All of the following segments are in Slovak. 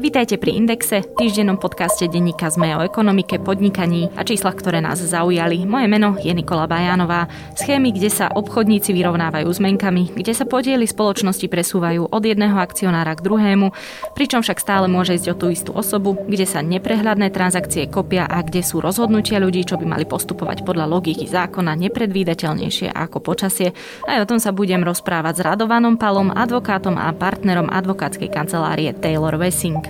Vítajte pri Indexe, týždennom podcaste denníka ZME o ekonomike, podnikaní a číslach, ktoré nás zaujali. Moje meno je Nikola Bajánová. Schémy, kde sa obchodníci vyrovnávajú s menkami, kde sa podiely spoločnosti presúvajú od jedného akcionára k druhému, pričom však stále môže ísť o tú istú osobu, kde sa neprehľadné transakcie kopia a kde sú rozhodnutia ľudí, čo by mali postupovať podľa logiky zákona nepredvídateľnejšie ako počasie. Aj o tom sa budem rozprávať s Radovanom Palom, advokátom a partnerom advokátskej kancelárie Taylor Wessing.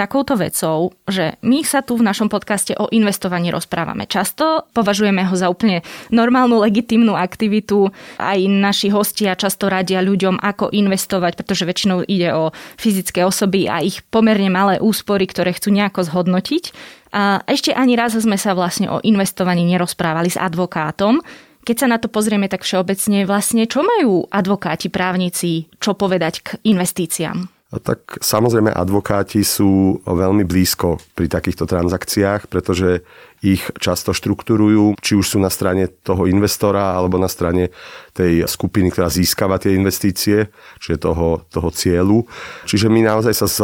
takouto vecou, že my sa tu v našom podcaste o investovaní rozprávame často, považujeme ho za úplne normálnu, legitimnú aktivitu. Aj naši hostia často radia ľuďom, ako investovať, pretože väčšinou ide o fyzické osoby a ich pomerne malé úspory, ktoré chcú nejako zhodnotiť. A ešte ani raz sme sa vlastne o investovaní nerozprávali s advokátom, keď sa na to pozrieme tak všeobecne, vlastne čo majú advokáti, právnici, čo povedať k investíciám? Tak samozrejme advokáti sú veľmi blízko pri takýchto transakciách, pretože ich často štruktúrujú, či už sú na strane toho investora alebo na strane tej skupiny, ktorá získava tie investície, čiže toho, toho cieľu. Čiže my naozaj sa s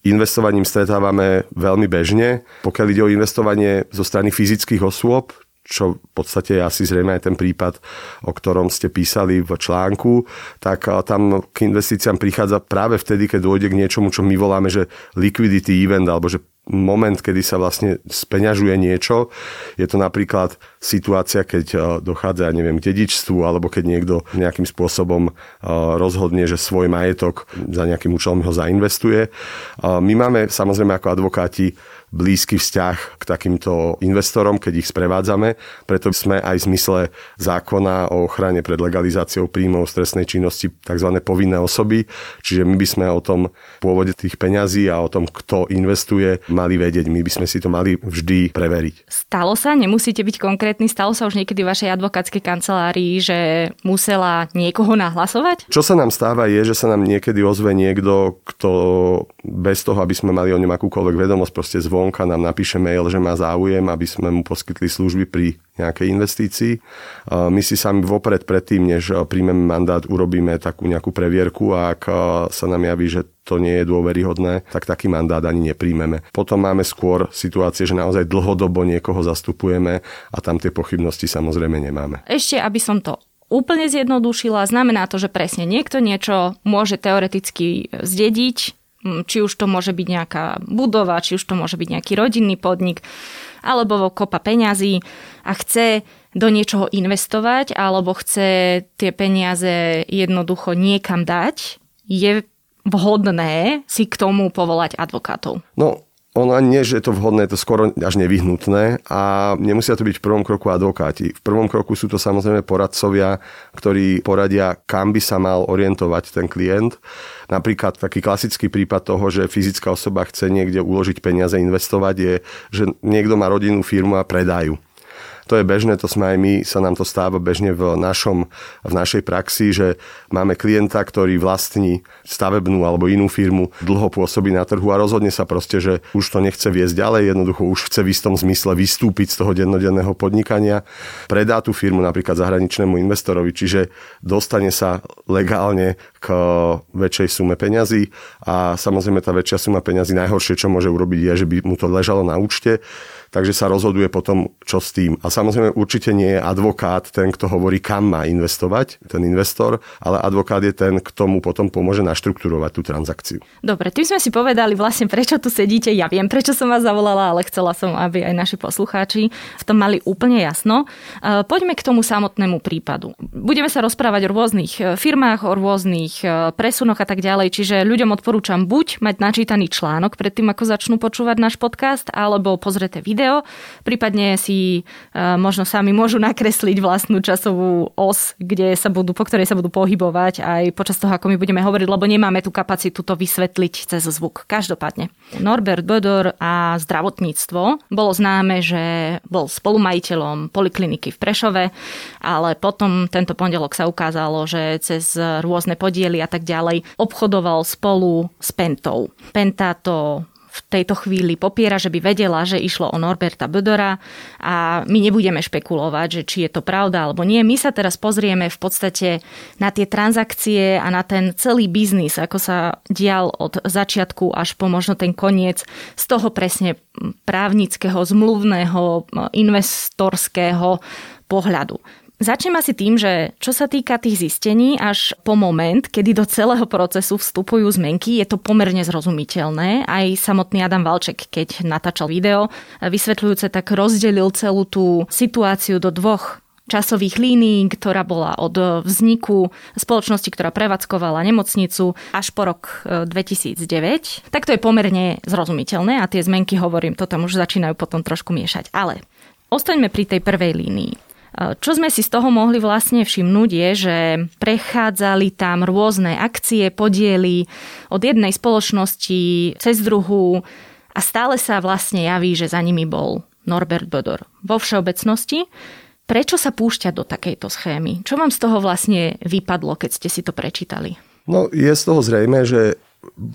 investovaním stretávame veľmi bežne. Pokiaľ ide o investovanie zo strany fyzických osôb, čo v podstate je asi zrejme aj ten prípad, o ktorom ste písali v článku, tak tam k investíciám prichádza práve vtedy, keď dôjde k niečomu, čo my voláme, že liquidity event, alebo že moment, kedy sa vlastne speňažuje niečo. Je to napríklad situácia, keď dochádza, ja neviem, k dedičstvu, alebo keď niekto nejakým spôsobom rozhodne, že svoj majetok za nejakým účelom ho zainvestuje. My máme samozrejme ako advokáti blízky vzťah k takýmto investorom, keď ich sprevádzame. Preto sme aj v zmysle zákona o ochrane pred legalizáciou príjmov stresnej činnosti tzv. povinné osoby. Čiže my by sme o tom pôvode tých peňazí a o tom, kto investuje, mali vedieť. My by sme si to mali vždy preveriť. Stalo sa, nemusíte byť konkrétny, stalo sa už niekedy vašej advokátskej kancelárii, že musela niekoho nahlasovať? Čo sa nám stáva je, že sa nám niekedy ozve niekto, kto bez toho, aby sme mali o ňom akúkoľvek vedomosť, proste zvon zvonka nám napíše mail, že má záujem, aby sme mu poskytli služby pri nejakej investícii. My si sami vopred predtým, než príjmeme mandát, urobíme takú nejakú previerku a ak sa nám javí, že to nie je dôveryhodné, tak taký mandát ani nepríjmeme. Potom máme skôr situácie, že naozaj dlhodobo niekoho zastupujeme a tam tie pochybnosti samozrejme nemáme. Ešte, aby som to úplne zjednodušila, znamená to, že presne niekto niečo môže teoreticky zdediť, či už to môže byť nejaká budova, či už to môže byť nejaký rodinný podnik, alebo kopa peňazí a chce do niečoho investovať, alebo chce tie peniaze jednoducho niekam dať, je vhodné si k tomu povolať advokátov. No, ono ani nie, že je to vhodné, je to skoro až nevyhnutné a nemusia to byť v prvom kroku advokáti. V prvom kroku sú to samozrejme poradcovia, ktorí poradia, kam by sa mal orientovať ten klient. Napríklad taký klasický prípad toho, že fyzická osoba chce niekde uložiť peniaze, investovať, je, že niekto má rodinnú firmu a predajú to je bežné, to sme aj my, sa nám to stáva bežne v, našom, v našej praxi, že máme klienta, ktorý vlastní stavebnú alebo inú firmu, dlho pôsobí na trhu a rozhodne sa proste, že už to nechce viesť ďalej, jednoducho už chce v istom zmysle vystúpiť z toho dennodenného podnikania, predá tú firmu napríklad zahraničnému investorovi, čiže dostane sa legálne k väčšej sume peňazí a samozrejme tá väčšia suma peňazí najhoršie, čo môže urobiť je, že by mu to ležalo na účte takže sa rozhoduje potom, čo s tým. A samozrejme určite nie je advokát ten, kto hovorí, kam má investovať, ten investor, ale advokát je ten, kto mu potom pomôže naštrukturovať tú transakciu. Dobre, tým sme si povedali vlastne, prečo tu sedíte. Ja viem, prečo som vás zavolala, ale chcela som, aby aj naši poslucháči v tom mali úplne jasno. E, poďme k tomu samotnému prípadu. Budeme sa rozprávať o rôznych e, firmách, o rôznych e, presunoch a tak ďalej, čiže ľuďom odporúčam buď mať načítaný článok predtým, ako začnú počúvať náš podcast, alebo pozrete video prípadne si uh, možno sami môžu nakresliť vlastnú časovú os, kde sa budú, po ktorej sa budú pohybovať aj počas toho, ako my budeme hovoriť, lebo nemáme tú kapacitu to vysvetliť cez zvuk. Každopádne. Norbert Bodor a zdravotníctvo bolo známe, že bol spolumajiteľom polikliniky v Prešove, ale potom tento pondelok sa ukázalo, že cez rôzne podiely a tak ďalej obchodoval spolu s Pentou. Penta to v tejto chvíli popiera, že by vedela, že išlo o Norberta Bödora a my nebudeme špekulovať, že či je to pravda alebo nie. My sa teraz pozrieme v podstate na tie transakcie a na ten celý biznis, ako sa dial od začiatku až po možno ten koniec z toho presne právnického, zmluvného, investorského pohľadu. Začnem asi tým, že čo sa týka tých zistení, až po moment, kedy do celého procesu vstupujú zmenky, je to pomerne zrozumiteľné. Aj samotný Adam Valček, keď natáčal video, vysvetľujúce tak rozdelil celú tú situáciu do dvoch časových línií, ktorá bola od vzniku spoločnosti, ktorá prevádzkovala nemocnicu až po rok 2009. E, tak to je pomerne zrozumiteľné a tie zmenky, hovorím, to tam už začínajú potom trošku miešať. Ale ostaňme pri tej prvej línii. Čo sme si z toho mohli vlastne všimnúť je, že prechádzali tam rôzne akcie, podiely od jednej spoločnosti cez druhú a stále sa vlastne javí, že za nimi bol Norbert Bodor. Vo všeobecnosti Prečo sa púšťať do takejto schémy? Čo vám z toho vlastne vypadlo, keď ste si to prečítali? No je z toho zrejme, že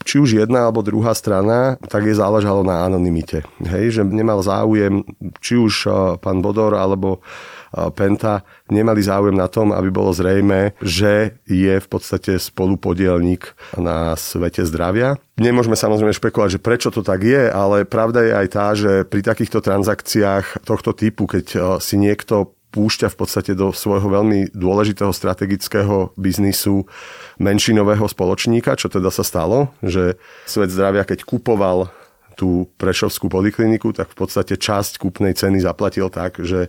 či už jedna alebo druhá strana, tak je záležalo na anonimite. Hej, že nemal záujem, či už eh, pán Bodor alebo Penta nemali záujem na tom, aby bolo zrejme, že je v podstate spolupodielník na svete zdravia. Nemôžeme samozrejme špekulovať, že prečo to tak je, ale pravda je aj tá, že pri takýchto transakciách tohto typu, keď e, si niekto púšťa v podstate do svojho veľmi dôležitého strategického biznisu menšinového spoločníka, čo teda sa stalo, že svet zdravia, keď kupoval tú prešovskú polikliniku, tak v podstate časť kúpnej ceny zaplatil tak, že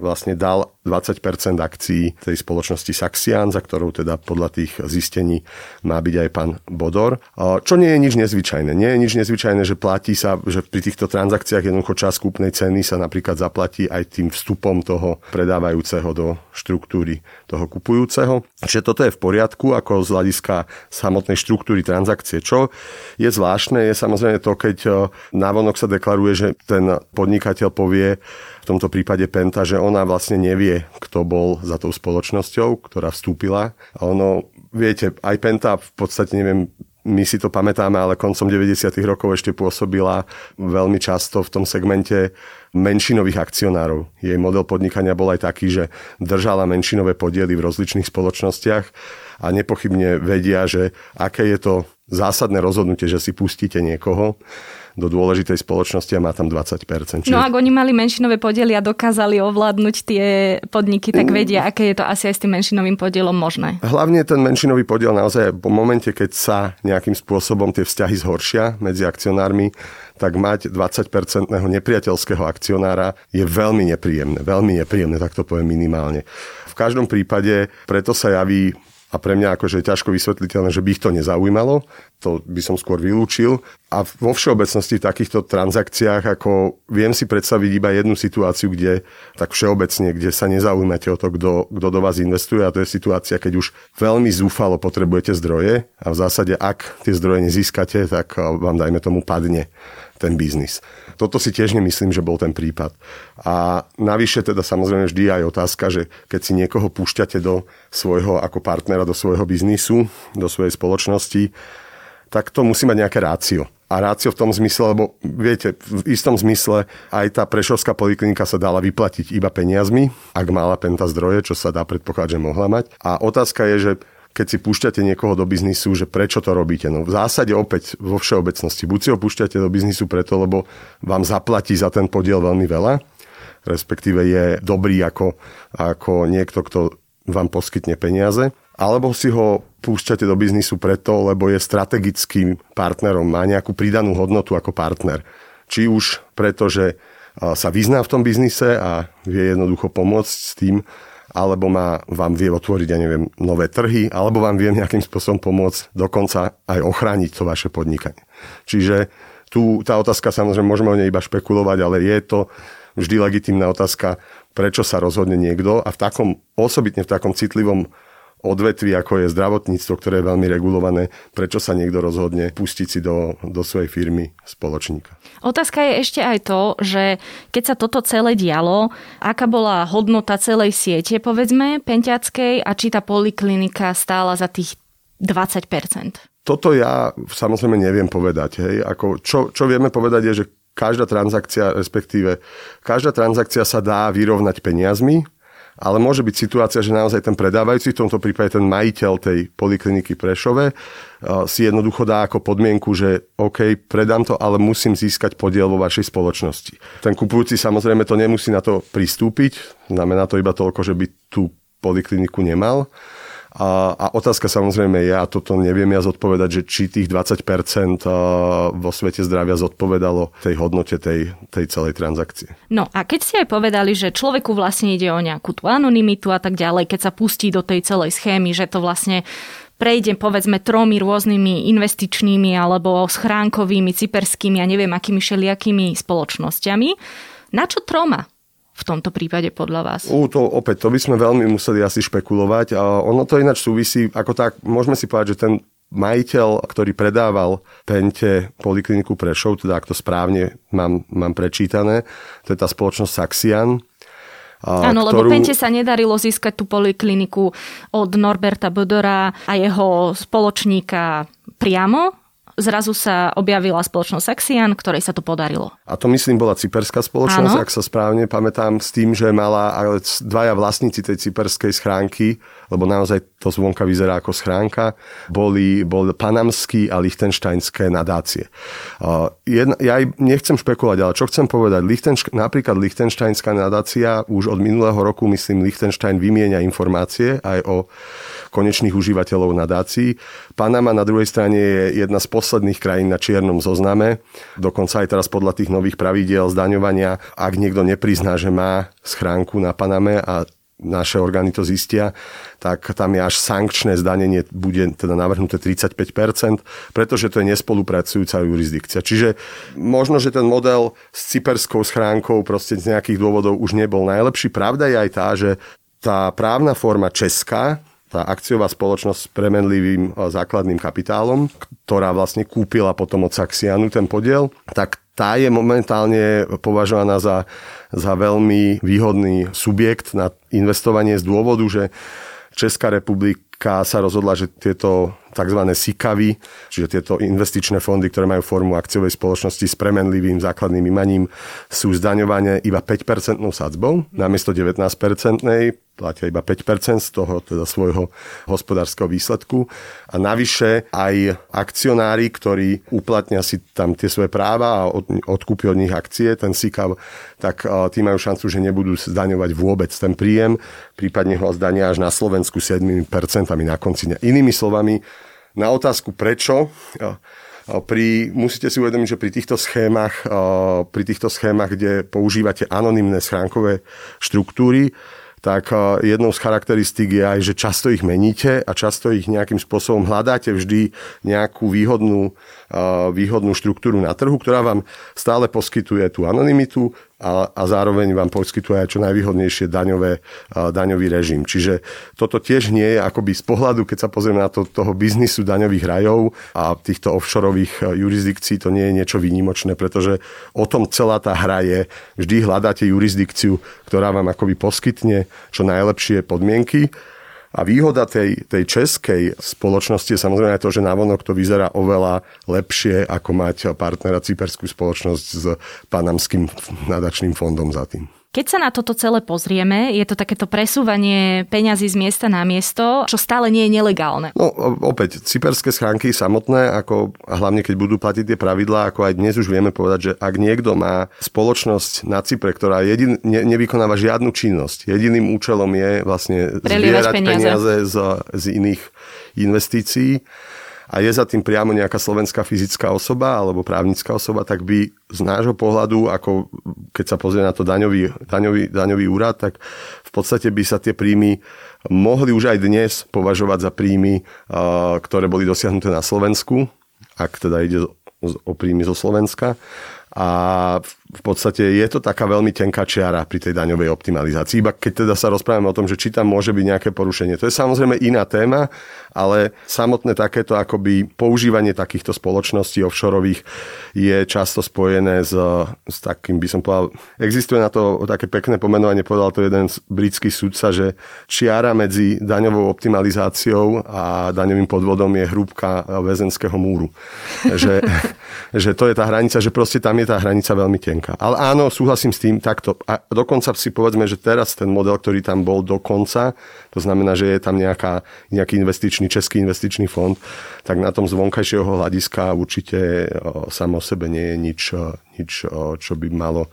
vlastne dal 20% akcií tej spoločnosti Saxian, za ktorou teda podľa tých zistení má byť aj pán Bodor. Čo nie je nič nezvyčajné. Nie je nič nezvyčajné, že platí sa, že pri týchto transakciách jednoducho čas kúpnej ceny sa napríklad zaplatí aj tým vstupom toho predávajúceho do štruktúry toho kupujúceho. Čiže toto je v poriadku ako z hľadiska samotnej štruktúry transakcie. Čo je zvláštne, je samozrejme to, keď návonok sa deklaruje, že ten podnikateľ povie, v tomto prípade Penta, že ona vlastne nevie, kto bol za tou spoločnosťou, ktorá vstúpila. A ono, viete, aj Penta v podstate, neviem, my si to pamätáme, ale koncom 90. rokov ešte pôsobila veľmi často v tom segmente menšinových akcionárov. Jej model podnikania bol aj taký, že držala menšinové podiely v rozličných spoločnostiach a nepochybne vedia, že aké je to zásadné rozhodnutie, že si pustíte niekoho, do dôležitej spoločnosti a má tam 20%. Čiže... No ak oni mali menšinové podiely a dokázali ovládnuť tie podniky, tak vedia, aké je to asi aj s tým menšinovým podielom možné. Hlavne ten menšinový podiel naozaj po momente, keď sa nejakým spôsobom tie vzťahy zhoršia medzi akcionármi, tak mať 20-percentného nepriateľského akcionára je veľmi nepríjemné. Veľmi nepríjemné, tak to poviem minimálne. V každom prípade preto sa javí a pre mňa akože je ťažko vysvetliteľné, že by ich to nezaujímalo. To by som skôr vylúčil. A vo všeobecnosti v takýchto transakciách, ako viem si predstaviť iba jednu situáciu, kde tak všeobecne, kde sa nezaujímate o to, kto, kto do vás investuje a to je situácia, keď už veľmi zúfalo potrebujete zdroje a v zásade, ak tie zdroje nezískate, tak vám dajme tomu padne ten biznis. Toto si tiež nemyslím, že bol ten prípad. A navyše teda samozrejme vždy aj otázka, že keď si niekoho púšťate do svojho ako partnera, do svojho biznisu, do svojej spoločnosti, tak to musí mať nejaké rácio. A rácio v tom zmysle, lebo viete, v istom zmysle aj tá prešovská poliklinika sa dala vyplatiť iba peniazmi, ak mala penta zdroje, čo sa dá predpokladať, že mohla mať. A otázka je, že keď si púšťate niekoho do biznisu, že prečo to robíte. No v zásade opäť vo všeobecnosti. Buď si ho púšťate do biznisu preto, lebo vám zaplatí za ten podiel veľmi veľa, respektíve je dobrý ako, ako niekto, kto vám poskytne peniaze, alebo si ho púšťate do biznisu preto, lebo je strategickým partnerom, má nejakú pridanú hodnotu ako partner. Či už preto, že sa vyzná v tom biznise a vie jednoducho pomôcť s tým, alebo má, vám vie otvoriť, ja neviem, nové trhy, alebo vám vie nejakým spôsobom pomôcť dokonca aj ochrániť to vaše podnikanie. Čiže tu tá otázka, samozrejme, môžeme o nej iba špekulovať, ale je to vždy legitimná otázka, prečo sa rozhodne niekto a v takom, osobitne v takom citlivom odvetví, ako je zdravotníctvo, ktoré je veľmi regulované, prečo sa niekto rozhodne pustiť si do, do svojej firmy spoločníka. Otázka je ešte aj to, že keď sa toto celé dialo, aká bola hodnota celej siete, povedzme, penťackej a či tá poliklinika stála za tých 20%? Toto ja samozrejme neviem povedať. Hej. Ako, čo, čo vieme povedať je, že každá transakcia, respektíve každá transakcia sa dá vyrovnať peniazmi, ale môže byť situácia, že naozaj ten predávajúci, v tomto prípade ten majiteľ tej polikliniky Prešove, eh, si jednoducho dá ako podmienku, že OK, predám to, ale musím získať podiel vo vašej spoločnosti. Ten kupujúci samozrejme to nemusí na to pristúpiť, znamená to iba toľko, že by tú polikliniku nemal a, a otázka samozrejme je, a toto neviem ja zodpovedať, že či tých 20% vo svete zdravia zodpovedalo tej hodnote tej, tej celej transakcie. No a keď ste aj povedali, že človeku vlastne ide o nejakú tú anonymitu a tak ďalej, keď sa pustí do tej celej schémy, že to vlastne prejde povedzme tromi rôznymi investičnými alebo schránkovými, cyperskými a neviem akými všelijakými spoločnosťami. Na čo troma? V tomto prípade podľa vás? U, to opäť, to by sme veľmi museli asi špekulovať. A ono to ináč súvisí, ako tak, môžeme si povedať, že ten majiteľ, ktorý predával Pente polikliniku Prešov, teda ak to správne mám, mám prečítané, to je tá spoločnosť Saxian, Áno, ktorú... lebo Pente sa nedarilo získať tú polikliniku od Norberta Bodora a jeho spoločníka priamo, zrazu sa objavila spoločnosť Saxian, ktorej sa to podarilo. A to myslím bola cyperská spoločnosť, Áno. ak sa správne pamätám, s tým, že mala ale dvaja vlastníci tej cyperskej schránky, lebo naozaj to zvonka vyzerá ako schránka, boli, bol panamský a lichtenštajnské nadácie. Jedna, ja nechcem špekulovať, ale čo chcem povedať, Lichtenš, napríklad lichtenštajnská nadácia už od minulého roku, myslím, Lichtenstein vymieňa informácie aj o konečných užívateľov nadácií. Panama na druhej strane je jedna z posledných krajín na čiernom zozname. Dokonca aj teraz podľa tých nových pravidiel zdaňovania, ak niekto neprizná, že má schránku na Paname a naše orgány to zistia, tak tam je až sankčné zdanenie, bude teda navrhnuté 35%, pretože to je nespolupracujúca jurisdikcia. Čiže možno, že ten model s cyperskou schránkou proste z nejakých dôvodov už nebol najlepší. Pravda je aj tá, že tá právna forma česká, tá akciová spoločnosť s premenlivým e, základným kapitálom, ktorá vlastne kúpila potom od Saxianu ten podiel, tak tá je momentálne považovaná za, za veľmi výhodný subjekt na investovanie z dôvodu, že Česká republika sa rozhodla, že tieto tzv. SIKAVy, čiže tieto investičné fondy, ktoré majú formu akciovej spoločnosti s premenlivým základným imaním, sú zdaňované iba 5% sadzbou, namiesto 19-percentnej, platia iba 5% z toho teda svojho hospodárskeho výsledku. A navyše aj akcionári, ktorí uplatnia si tam tie svoje práva a od, odkúpia od nich akcie, ten SIKAV, tak tí majú šancu, že nebudú zdaňovať vôbec ten príjem, prípadne ho zdania až na Slovensku 7% na konci dňa. Inými slovami, na otázku prečo, pri, musíte si uvedomiť, že pri týchto schémach, pri týchto schémach, kde používate anonymné schránkové štruktúry, tak jednou z charakteristík je aj, že často ich meníte a často ich nejakým spôsobom hľadáte vždy nejakú výhodnú, výhodnú štruktúru na trhu, ktorá vám stále poskytuje tú anonymitu, a, a zároveň vám poskytuje aj čo najvýhodnejšie daňové, daňový režim. Čiže toto tiež nie je akoby z pohľadu, keď sa pozrieme na to, toho biznisu daňových rajov a týchto offshoreových jurisdikcií, to nie je niečo výnimočné, pretože o tom celá tá hra je. Vždy hľadáte jurisdikciu, ktorá vám akoby poskytne čo najlepšie podmienky a výhoda tej, tej českej spoločnosti je samozrejme to, že navonok to vyzerá oveľa lepšie, ako mať partnera cyperskú spoločnosť s panamským nadačným fondom za tým. Keď sa na toto celé pozrieme, je to takéto presúvanie peňazí z miesta na miesto, čo stále nie je nelegálne. No opäť, cyperské schránky samotné, ako hlavne keď budú platiť tie pravidlá, ako aj dnes už vieme povedať, že ak niekto má spoločnosť na Cypre, ktorá jedin, ne, nevykonáva žiadnu činnosť, jediným účelom je vlastne zbierať peniaze, peniaze z, z iných investícií, a je za tým priamo nejaká slovenská fyzická osoba alebo právnická osoba, tak by z nášho pohľadu, ako keď sa pozrie na to daňový, daňový, daňový úrad, tak v podstate by sa tie príjmy mohli už aj dnes považovať za príjmy, ktoré boli dosiahnuté na Slovensku, ak teda ide o príjmy zo Slovenska. A v podstate je to taká veľmi tenká čiara pri tej daňovej optimalizácii, iba keď teda sa rozprávame o tom, že či tam môže byť nejaké porušenie. To je samozrejme iná téma, ale samotné takéto akoby používanie takýchto spoločností offshoreových je často spojené s, s takým, by som povedal, existuje na to také pekné pomenovanie, povedal to jeden britský sudca, že čiara medzi daňovou optimalizáciou a daňovým podvodom je hrúbka väzenského múru. že, že to je tá hranica, že proste tam je tá hranica veľmi tenká. Ale áno, súhlasím s tým takto. A dokonca si povedzme, že teraz ten model, ktorý tam bol dokonca, to znamená, že je tam nejaká, nejaký investičný, český investičný fond, tak na tom z vonkajšieho hľadiska určite samo o sebe nie je nič, nič čo by malo,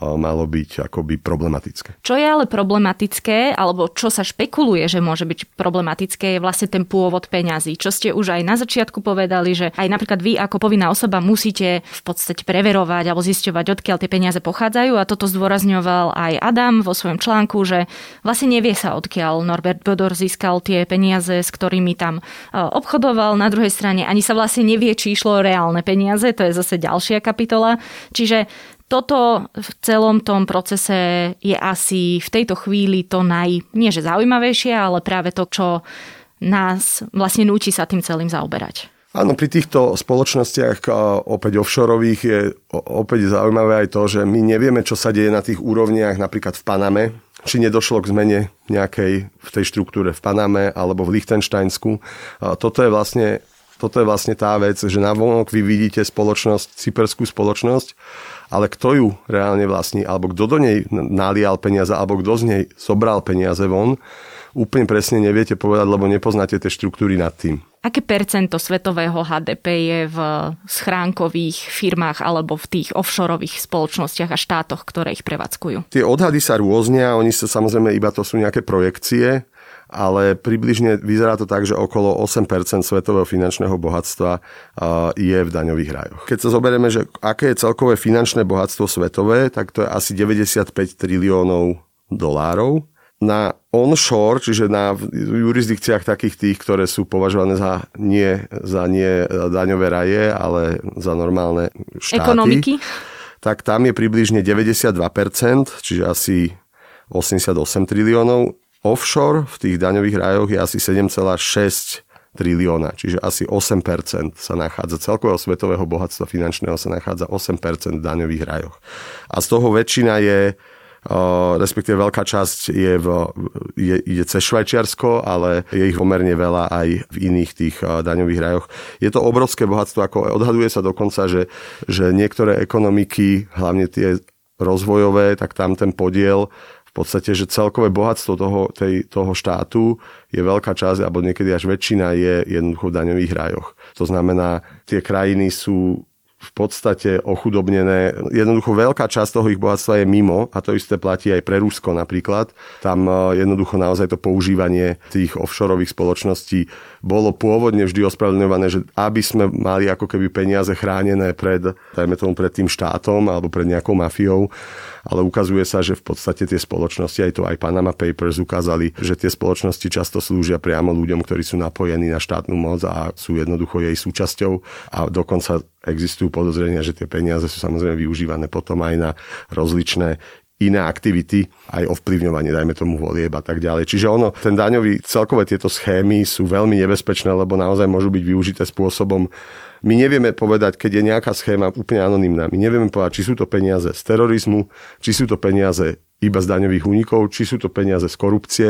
malo byť akoby problematické. Čo je ale problematické, alebo čo sa špekuluje, že môže byť problematické, je vlastne ten pôvod peňazí. Čo ste už aj na začiatku povedali, že aj napríklad vy ako povinná osoba musíte v podstate preverovať alebo zisťovať, odkiaľ tie peniaze pochádzajú a toto zdôrazňoval aj Adam vo svojom článku, že vlastne nevie sa odkiaľ Norbert Bodor získal tie peniaze, s ktorými tam obchodoval. Na druhej strane ani sa vlastne nevie, či išlo reálne peniaze, to je zase ďalšia kapitola. Čiže toto v celom tom procese je asi v tejto chvíli to naj, nie že zaujímavejšie, ale práve to, čo nás vlastne núti sa tým celým zaoberať. Áno, pri týchto spoločnostiach opäť offshoreových je opäť zaujímavé aj to, že my nevieme, čo sa deje na tých úrovniach, napríklad v Paname, či nedošlo k zmene nejakej v tej štruktúre v Paname alebo v Lichtensteinsku. Toto je vlastne, toto je vlastne tá vec, že na vonok vy vidíte spoločnosť, cyperskú spoločnosť, ale kto ju reálne vlastní, alebo kto do nej nalial peniaze, alebo kto z nej zobral peniaze von, úplne presne neviete povedať, lebo nepoznáte tie štruktúry nad tým. Aké percento svetového HDP je v schránkových firmách alebo v tých offshoreových spoločnostiach a štátoch, ktoré ich prevádzkujú? Tie odhady sa rôznia, oni sa samozrejme iba to sú nejaké projekcie, ale približne vyzerá to tak, že okolo 8% svetového finančného bohatstva je v daňových rajoch. Keď sa zoberieme, že aké je celkové finančné bohatstvo svetové, tak to je asi 95 triliónov dolárov na onshore, čiže na jurisdikciách takých tých, ktoré sú považované za nie, za nie daňové raje, ale za normálne štáty. Ekonomiky? Tak tam je približne 92%, čiže asi 88 triliónov. Offshore v tých daňových rajoch je asi 7,6 trilióna, čiže asi 8% sa nachádza, celkového svetového bohatstva finančného sa nachádza 8% v daňových rajoch. A z toho väčšina je respektíve veľká časť je, v, je, ide cez Švajčiarsko, ale je ich pomerne veľa aj v iných tých daňových rajoch. Je to obrovské bohatstvo, ako odhaduje sa dokonca, že, že niektoré ekonomiky, hlavne tie rozvojové, tak tam ten podiel v podstate, že celkové bohatstvo toho, tej, toho štátu je veľká časť, alebo niekedy až väčšina je jednoducho v daňových rajoch. To znamená, tie krajiny sú v podstate ochudobnené. Jednoducho veľká časť toho ich bohatstva je mimo a to isté platí aj pre Rusko napríklad. Tam e, jednoducho naozaj to používanie tých offshoreových spoločností bolo pôvodne vždy ospravedlňované, že aby sme mali ako keby peniaze chránené pred, dajme tomu, pred tým štátom alebo pred nejakou mafiou, ale ukazuje sa, že v podstate tie spoločnosti, aj to aj Panama Papers ukázali, že tie spoločnosti často slúžia priamo ľuďom, ktorí sú napojení na štátnu moc a sú jednoducho jej súčasťou. A dokonca existujú podozrenia, že tie peniaze sú samozrejme využívané potom aj na rozličné iné aktivity, aj ovplyvňovanie, dajme tomu volieb a tak ďalej. Čiže ono, ten daňový, celkové tieto schémy sú veľmi nebezpečné, lebo naozaj môžu byť využité spôsobom, my nevieme povedať, keď je nejaká schéma úplne anonimná, my nevieme povedať, či sú to peniaze z terorizmu, či sú to peniaze iba z daňových únikov, či sú to peniaze z korupcie,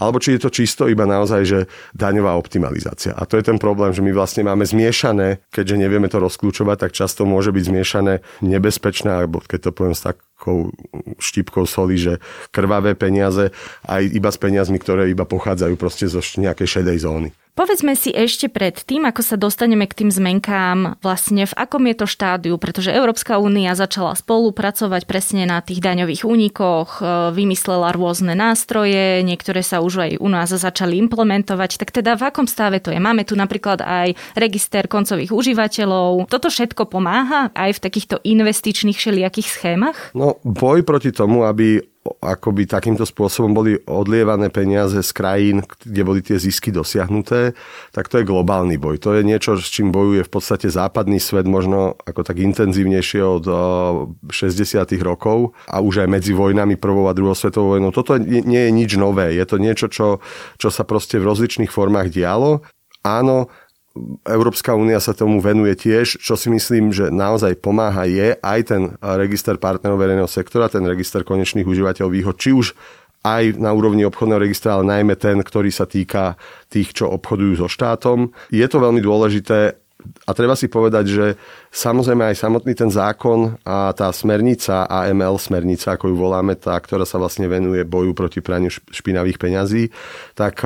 alebo či je to čisto iba naozaj, že daňová optimalizácia. A to je ten problém, že my vlastne máme zmiešané, keďže nevieme to rozklúčovať, tak často môže byť zmiešané nebezpečné, alebo keď to poviem s takou štipkou soli, že krvavé peniaze aj iba s peniazmi, ktoré iba pochádzajú proste zo nejakej šedej zóny. Povedzme si ešte pred tým, ako sa dostaneme k tým zmenkám, vlastne v akom je to štádiu, pretože Európska únia začala spolupracovať presne na tých daňových únikoch, e, vymyslela rôzne nástroje, niektoré sa už aj u nás začali implementovať. Tak teda v akom stave to je? Máme tu napríklad aj register koncových užívateľov. Toto všetko pomáha aj v takýchto investičných všelijakých schémach? No, boj proti tomu, aby akoby takýmto spôsobom boli odlievané peniaze z krajín, kde boli tie zisky dosiahnuté, tak to je globálny boj. To je niečo, s čím bojuje v podstate západný svet možno ako tak intenzívnejšie od 60. rokov a už aj medzi vojnami prvou a druhou svetovou vojnou. Toto nie je nič nové. Je to niečo, čo, čo sa proste v rozličných formách dialo. Áno, Európska únia sa tomu venuje tiež, čo si myslím, že naozaj pomáha je aj ten register partnerov verejného sektora, ten register konečných užívateľov výhod, či už aj na úrovni obchodného registra, ale najmä ten, ktorý sa týka tých, čo obchodujú so štátom. Je to veľmi dôležité a treba si povedať, že samozrejme aj samotný ten zákon a tá smernica, AML smernica, ako ju voláme, tá, ktorá sa vlastne venuje boju proti praniu špinavých peňazí, tak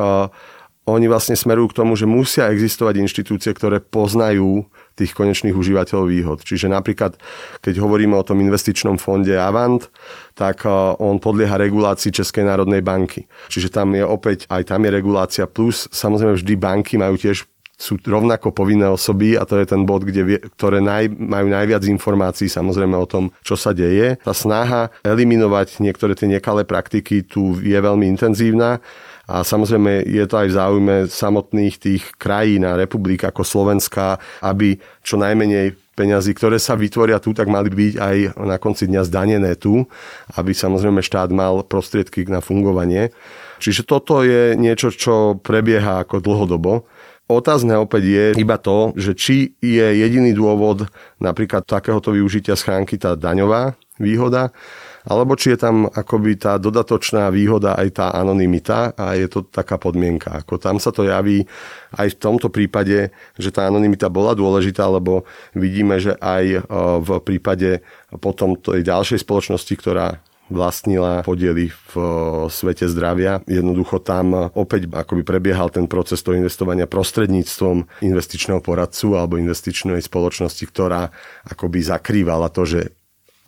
oni vlastne smerujú k tomu, že musia existovať inštitúcie, ktoré poznajú tých konečných užívateľov výhod. Čiže napríklad, keď hovoríme o tom investičnom fonde Avant, tak e, on podlieha regulácii Českej národnej banky. Čiže tam je opäť, aj tam je regulácia plus, samozrejme vždy banky majú tiež sú rovnako povinné osoby a to je ten bod, kde, ktoré naj, majú najviac informácií samozrejme o tom, čo sa deje. Tá snaha eliminovať niektoré tie nekalé praktiky tu je veľmi intenzívna a samozrejme je to aj v záujme samotných tých krajín a republik ako Slovenska, aby čo najmenej peňazí, ktoré sa vytvoria tu, tak mali byť aj na konci dňa zdanené tu, aby samozrejme štát mal prostriedky na fungovanie. Čiže toto je niečo, čo prebieha ako dlhodobo. Otázne opäť je iba to, že či je jediný dôvod napríklad takéhoto využitia schránky tá daňová výhoda, alebo či je tam akoby tá dodatočná výhoda aj tá anonymita a je to taká podmienka. Ako tam sa to javí aj v tomto prípade, že tá anonymita bola dôležitá, lebo vidíme, že aj e, v prípade potom tej ďalšej spoločnosti, ktorá vlastnila podiely v e, svete zdravia. Jednoducho tam opäť akoby prebiehal ten proces toho investovania prostredníctvom investičného poradcu alebo investičnej spoločnosti, ktorá akoby zakrývala to, že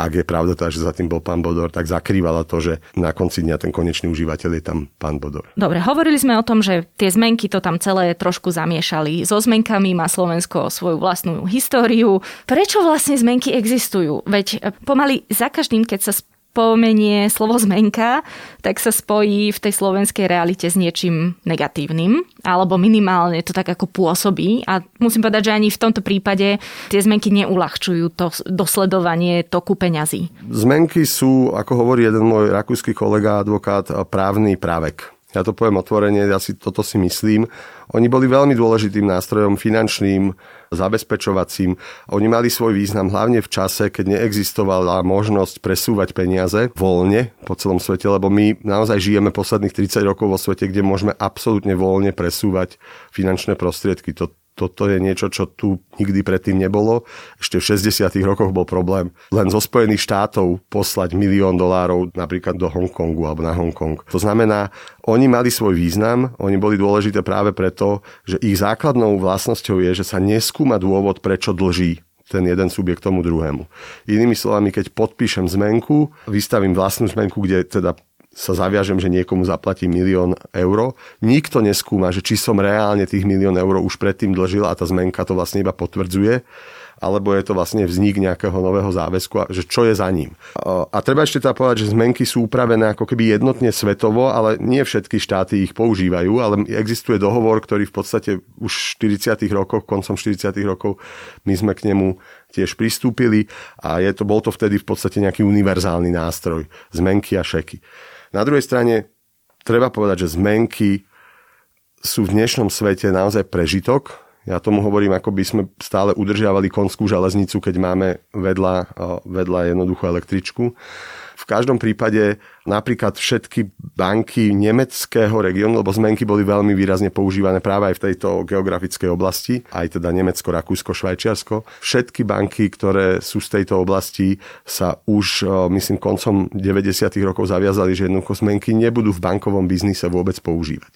ak je pravda tá, že za tým bol pán Bodor, tak zakrývala to, že na konci dňa ten konečný užívateľ je tam pán Bodor. Dobre, hovorili sme o tom, že tie zmenky to tam celé trošku zamiešali. So zmenkami má Slovensko svoju vlastnú históriu. Prečo vlastne zmenky existujú? Veď pomaly za každým, keď sa pomenie slovo zmenka, tak sa spojí v tej slovenskej realite s niečím negatívnym, alebo minimálne to tak ako pôsobí. A musím povedať, že ani v tomto prípade tie zmenky neulahčujú to dosledovanie toku peňazí. Zmenky sú, ako hovorí jeden môj rakúsky kolega, advokát, právny právek. Ja to poviem otvorene, ja si toto si myslím. Oni boli veľmi dôležitým nástrojom finančným, zabezpečovacím. Oni mali svoj význam hlavne v čase, keď neexistovala možnosť presúvať peniaze voľne po celom svete, lebo my naozaj žijeme posledných 30 rokov vo svete, kde môžeme absolútne voľne presúvať finančné prostriedky. To, toto je niečo, čo tu nikdy predtým nebolo. Ešte v 60. rokoch bol problém len zo Spojených štátov poslať milión dolárov napríklad do Hongkongu alebo na Hongkong. To znamená, oni mali svoj význam, oni boli dôležité práve preto, že ich základnou vlastnosťou je, že sa neskúma dôvod, prečo dlží ten jeden subjekt tomu druhému. Inými slovami, keď podpíšem zmenku, vystavím vlastnú zmenku, kde teda sa zaviažem, že niekomu zaplatím milión eur. Nikto neskúma, že či som reálne tých milión eur už predtým dlžil a tá zmenka to vlastne iba potvrdzuje alebo je to vlastne vznik nejakého nového záväzku a že čo je za ním. A treba ešte teda povedať, že zmenky sú upravené ako keby jednotne svetovo, ale nie všetky štáty ich používajú, ale existuje dohovor, ktorý v podstate už v 40. rokoch, koncom 40. rokov my sme k nemu tiež pristúpili a je to, bol to vtedy v podstate nejaký univerzálny nástroj, zmenky a šeky. Na druhej strane treba povedať, že zmenky sú v dnešnom svete naozaj prežitok. Ja tomu hovorím, ako by sme stále udržiavali konskú železnicu, keď máme vedľa, vedľa jednoduchú električku. V každom prípade napríklad všetky banky nemeckého regiónu, lebo zmenky boli veľmi výrazne používané práve aj v tejto geografickej oblasti, aj teda Nemecko, Rakúsko, Švajčiarsko. Všetky banky, ktoré sú z tejto oblasti, sa už, myslím, koncom 90. rokov zaviazali, že jednoducho zmenky nebudú v bankovom biznise vôbec používať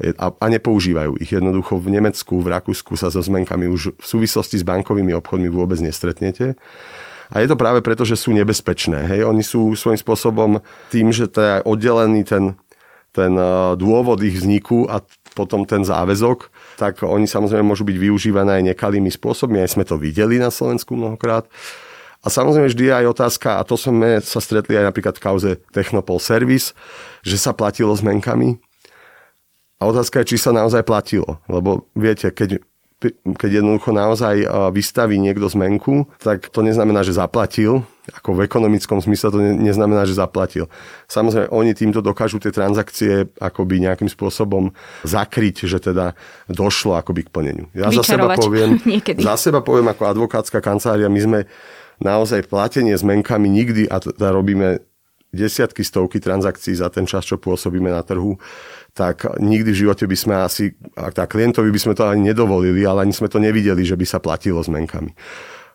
a, a nepoužívajú ich. Jednoducho v Nemecku, v Rakúsku sa so zmenkami už v súvislosti s bankovými obchodmi vôbec nestretnete. A je to práve preto, že sú nebezpečné. Hej? Oni sú svojím spôsobom tým, že to je oddelený ten, ten e, dôvod ich vzniku a potom ten záväzok, tak oni samozrejme môžu byť využívané aj nekalými spôsobmi. Aj sme to videli na Slovensku mnohokrát. A samozrejme vždy aj otázka, a to sme sa stretli aj napríklad v kauze Technopol Service, že sa platilo zmenkami. A otázka je, či sa naozaj platilo. Lebo viete, keď keď jednoducho naozaj vystaví niekto zmenku, tak to neznamená, že zaplatil, ako v ekonomickom smysle to neznamená, že zaplatil. Samozrejme, oni týmto dokážu tie transakcie akoby nejakým spôsobom zakryť, že teda došlo akoby k plneniu. Ja za seba, poviem, za seba poviem ako advokátska kancelária, my sme naozaj platenie s menkami nikdy, a teda robíme desiatky, stovky transakcií za ten čas, čo pôsobíme na trhu, tak nikdy v živote by sme asi, tá klientovi by sme to ani nedovolili, ale ani sme to nevideli, že by sa platilo s menkami.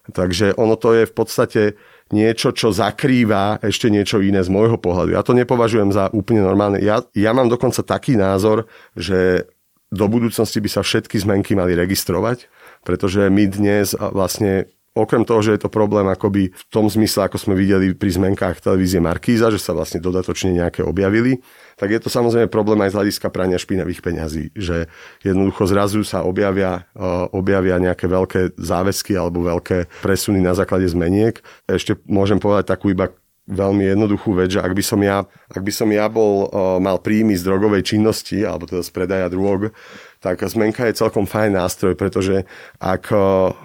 Takže ono to je v podstate niečo, čo zakrýva ešte niečo iné z môjho pohľadu. Ja to nepovažujem za úplne normálne. Ja, ja mám dokonca taký názor, že do budúcnosti by sa všetky zmenky mali registrovať, pretože my dnes vlastne Okrem toho, že je to problém akoby v tom zmysle, ako sme videli pri zmenkách televízie Markíza, že sa vlastne dodatočne nejaké objavili, tak je to samozrejme problém aj z hľadiska prania špinavých peňazí, že jednoducho zrazu sa objavia, objavia nejaké veľké záväzky alebo veľké presuny na základe zmeniek. Ešte môžem povedať takú iba veľmi jednoduchú vec, že ak by som ja, ak by som ja bol, mal príjmy z drogovej činnosti, alebo teda z predaja drog, tak zmenka je celkom fajn nástroj, pretože ak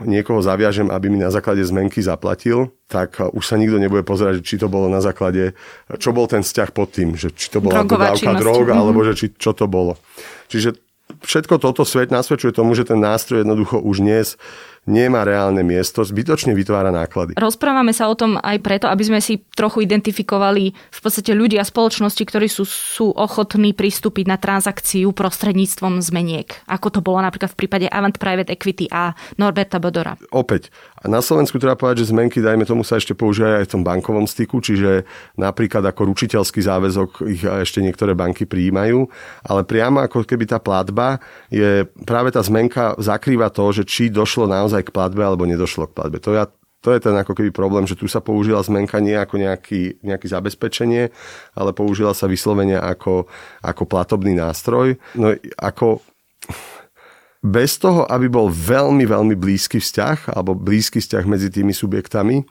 niekoho zaviažem, aby mi na základe zmenky zaplatil, tak už sa nikto nebude pozerať, či to bolo na základe, čo bol ten vzťah pod tým, že či to bola dodávka drog, mm-hmm. alebo že či, čo to bolo. Čiže všetko toto svet nasvedčuje tomu, že ten nástroj jednoducho už dnes nemá reálne miesto, zbytočne vytvára náklady. Rozprávame sa o tom aj preto, aby sme si trochu identifikovali v podstate ľudia spoločnosti, ktorí sú, sú ochotní pristúpiť na transakciu prostredníctvom zmeniek. Ako to bolo napríklad v prípade Avant Private Equity a Norberta Bodora. Opäť, na Slovensku treba povedať, že zmenky, dajme tomu, sa ešte používajú aj v tom bankovom styku, čiže napríklad ako ručiteľský záväzok ich ešte niektoré banky prijímajú, ale priamo ako keby tá platba je práve tá zmenka zakrýva to, že či došlo naozaj naozaj k platbe alebo nedošlo k platbe. To, ja, to je ten ako keby problém, že tu sa použila zmenka nie ako nejaký, zabezpečenie, ale použila sa vyslovene ako, ako platobný nástroj. No ako bez toho, aby bol veľmi, veľmi blízky vzťah alebo blízky vzťah medzi tými subjektami,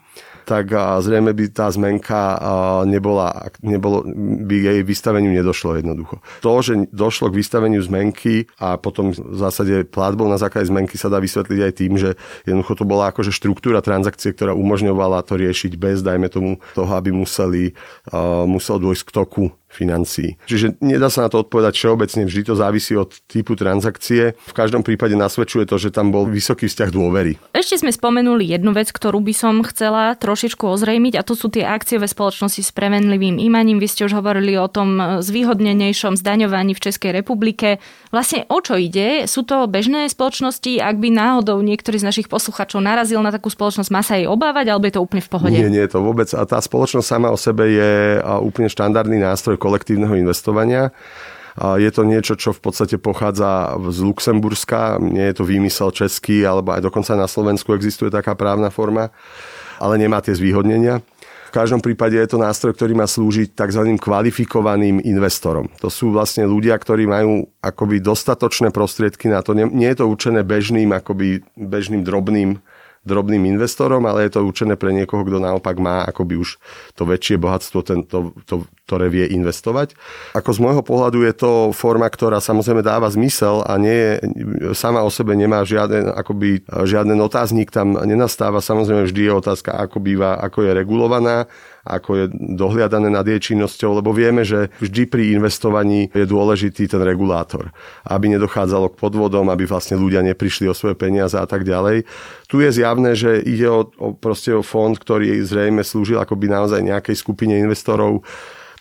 tak zrejme by tá zmenka nebola, nebolo, by jej vystaveniu nedošlo jednoducho. To, že došlo k vystaveniu zmenky a potom v zásade platbou na základe zmenky sa dá vysvetliť aj tým, že jednoducho to bola akože štruktúra transakcie, ktorá umožňovala to riešiť bez, dajme tomu, toho, aby museli, musel dôjsť k toku financií. Čiže nedá sa na to odpovedať všeobecne, vždy to závisí od typu transakcie. V každom prípade nasvedčuje to, že tam bol vysoký vzťah dôvery. Ešte sme spomenuli jednu vec, ktorú by som chcela trošičku ozrejmiť a to sú tie akciové spoločnosti s premenlivým imaním. Vy ste už hovorili o tom zvýhodnenejšom zdaňovaní v Českej republike. Vlastne o čo ide? Sú to bežné spoločnosti? Ak by náhodou niektorý z našich posluchačov narazil na takú spoločnosť, má sa jej obávať, alebo je to úplne v pohode? Nie, nie, to vôbec. A tá spoločnosť sama o sebe je úplne štandardný nástroj kolektívneho investovania. Je to niečo, čo v podstate pochádza z Luxemburska, nie je to výmysel český, alebo aj dokonca na Slovensku existuje taká právna forma, ale nemá tie zvýhodnenia. V každom prípade je to nástroj, ktorý má slúžiť tzv. kvalifikovaným investorom. To sú vlastne ľudia, ktorí majú akoby dostatočné prostriedky na to. Nie je to určené bežným, akoby bežným drobným drobným investorom, ale je to určené pre niekoho, kto naopak má akoby už to väčšie bohatstvo, ten, to, to, ktoré vie investovať. Ako z môjho pohľadu je to forma, ktorá samozrejme dáva zmysel a nie sama o sebe nemá žiaden, akoby, žiaden otáznik tam nenastáva. Samozrejme vždy je otázka, ako býva, ako je regulovaná ako je dohliadané nad jej činnosťou, lebo vieme, že vždy pri investovaní je dôležitý ten regulátor, aby nedochádzalo k podvodom, aby vlastne ľudia neprišli o svoje peniaze a tak ďalej. Tu je zjavné, že ide o, o, proste o fond, ktorý zrejme slúžil akoby naozaj nejakej skupine investorov,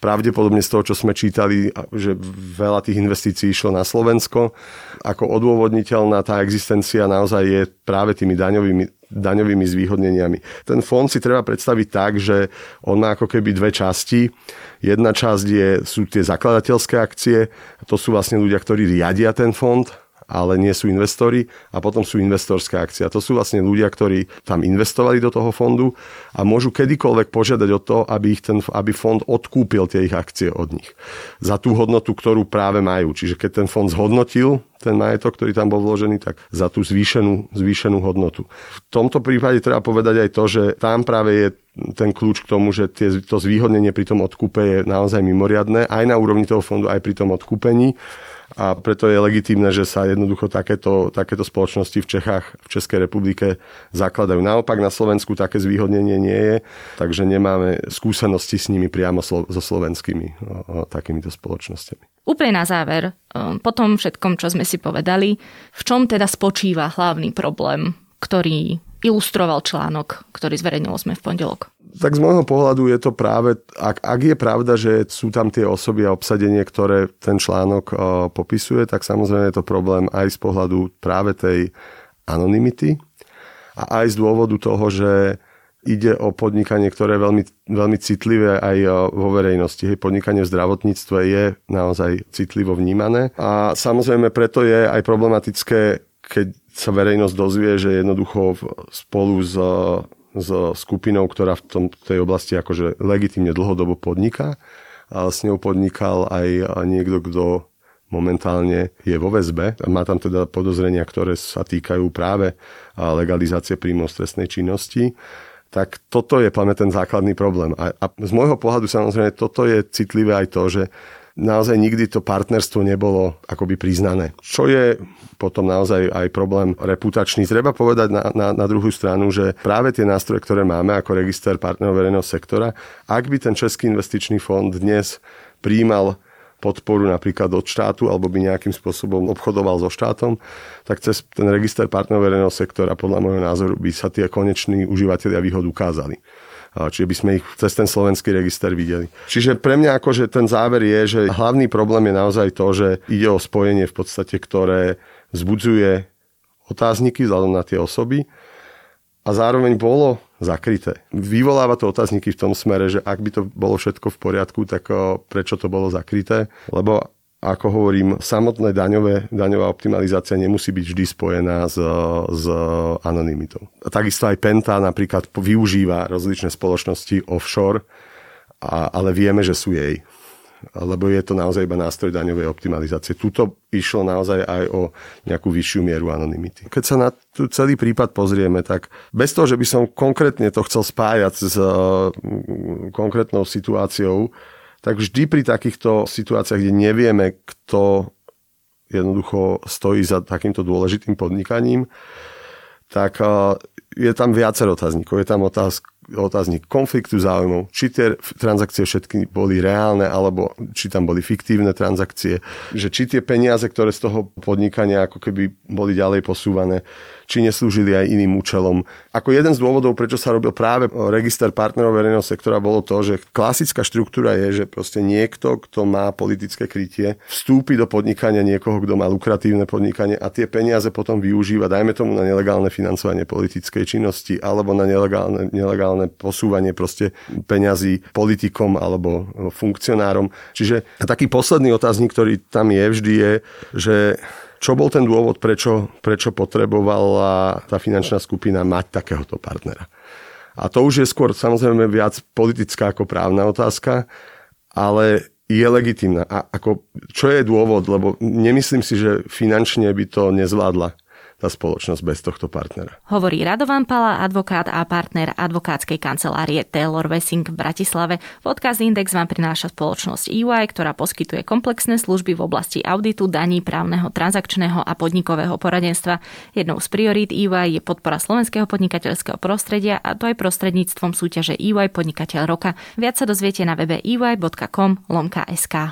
pravdepodobne z toho, čo sme čítali, že veľa tých investícií išlo na Slovensko. Ako odôvodniteľná tá existencia naozaj je práve tými daňovými, daňovými zvýhodneniami. Ten fond si treba predstaviť tak, že on má ako keby dve časti. Jedna časť je, sú tie zakladateľské akcie, to sú vlastne ľudia, ktorí riadia ten fond ale nie sú investori a potom sú investorské akcie. To sú vlastne ľudia, ktorí tam investovali do toho fondu a môžu kedykoľvek požiadať o to, aby, ich ten, aby fond odkúpil tie ich akcie od nich za tú hodnotu, ktorú práve majú. Čiže keď ten fond zhodnotil ten majetok, ktorý tam bol vložený, tak za tú zvýšenú, zvýšenú hodnotu. V tomto prípade treba povedať aj to, že tam práve je ten kľúč k tomu, že tie, to zvýhodnenie pri tom odkúpe je naozaj mimoriadné, aj na úrovni toho fondu, aj pri tom odkúpení a preto je legitímne, že sa jednoducho takéto, takéto spoločnosti v Čechách, v Českej republike zakladajú. Naopak na Slovensku také zvýhodnenie nie je, takže nemáme skúsenosti s nimi priamo so slovenskými o, o, takýmito spoločnosťami. Úplne na záver, po tom všetkom, čo sme si povedali, v čom teda spočíva hlavný problém, ktorý ilustroval článok, ktorý zverejnilo sme v pondelok? Tak z môjho pohľadu je to práve, ak, ak je pravda, že sú tam tie osoby a obsadenie, ktoré ten článok uh, popisuje, tak samozrejme je to problém aj z pohľadu práve tej anonymity a aj z dôvodu toho, že ide o podnikanie, ktoré je veľmi, veľmi citlivé aj vo verejnosti. Hej, podnikanie v zdravotníctve je naozaj citlivo vnímané a samozrejme preto je aj problematické, keď sa verejnosť dozvie, že jednoducho spolu s, s skupinou, ktorá v tom, tej oblasti akože legitimne dlhodobo podniká, a s ňou podnikal aj niekto, kto momentálne je vo väzbe. Má tam teda podozrenia, ktoré sa týkajú práve legalizácie príjmov stresnej činnosti tak toto je pamäť ten základný problém. A, a z môjho pohľadu samozrejme toto je citlivé aj to, že naozaj nikdy to partnerstvo nebolo akoby priznané. Čo je potom naozaj aj problém reputačný. Treba povedať na, na, na druhú stranu, že práve tie nástroje, ktoré máme ako register partnerov verejného sektora, ak by ten Český investičný fond dnes príjmal podporu napríklad od štátu alebo by nejakým spôsobom obchodoval so štátom, tak cez ten register partnerov verejného sektora podľa môjho názoru by sa tie koneční užívateľia výhod ukázali. Čiže by sme ich cez ten slovenský register videli. Čiže pre mňa akože ten záver je, že hlavný problém je naozaj to, že ide o spojenie v podstate, ktoré vzbudzuje otázniky vzhľadom na tie osoby a zároveň bolo zakryté. Vyvoláva to otázniky v tom smere, že ak by to bolo všetko v poriadku, tak prečo to bolo zakryté? Lebo ako hovorím, samotné daňové, daňová optimalizácia nemusí byť vždy spojená s, s anonymitou. Takisto aj Penta napríklad využíva rozličné spoločnosti offshore, a, ale vieme, že sú jej lebo je to naozaj iba nástroj daňovej optimalizácie. Tuto išlo naozaj aj o nejakú vyššiu mieru anonymity. Keď sa na celý prípad pozrieme, tak bez toho, že by som konkrétne to chcel spájať s konkrétnou situáciou, tak vždy pri takýchto situáciách, kde nevieme, kto jednoducho stojí za takýmto dôležitým podnikaním, tak je tam viacero otáznikov. Je tam otázka, otáznik konfliktu záujmov, či tie transakcie všetky boli reálne, alebo či tam boli fiktívne transakcie, že či tie peniaze, ktoré z toho podnikania ako keby boli ďalej posúvané, či neslúžili aj iným účelom. Ako jeden z dôvodov, prečo sa robil práve register partnerov verejného sektora, bolo to, že klasická štruktúra je, že proste niekto, kto má politické krytie, vstúpi do podnikania niekoho, kto má lukratívne podnikanie a tie peniaze potom využíva, dajme tomu na nelegálne financovanie politickej činnosti alebo na nelegálne, nelegálne posúvanie proste peňazí politikom alebo funkcionárom. Čiže taký posledný otáznik, ktorý tam je vždy je, že čo bol ten dôvod, prečo, prečo potrebovala tá finančná skupina mať takéhoto partnera? A to už je skôr samozrejme viac politická ako právna otázka, ale je legitimná. A ako, čo je dôvod? Lebo nemyslím si, že finančne by to nezvládla tá spoločnosť bez tohto partnera. Hovorí Radovan Pala, advokát a partner advokátskej kancelárie Taylor Wessing v Bratislave. Podcast Index vám prináša spoločnosť EY, ktorá poskytuje komplexné služby v oblasti auditu, daní, právneho, transakčného a podnikového poradenstva. Jednou z priorít EY je podpora slovenského podnikateľského prostredia a to aj prostredníctvom súťaže EY Podnikateľ roka. Viac sa dozviete na webe ey.com lomka SK.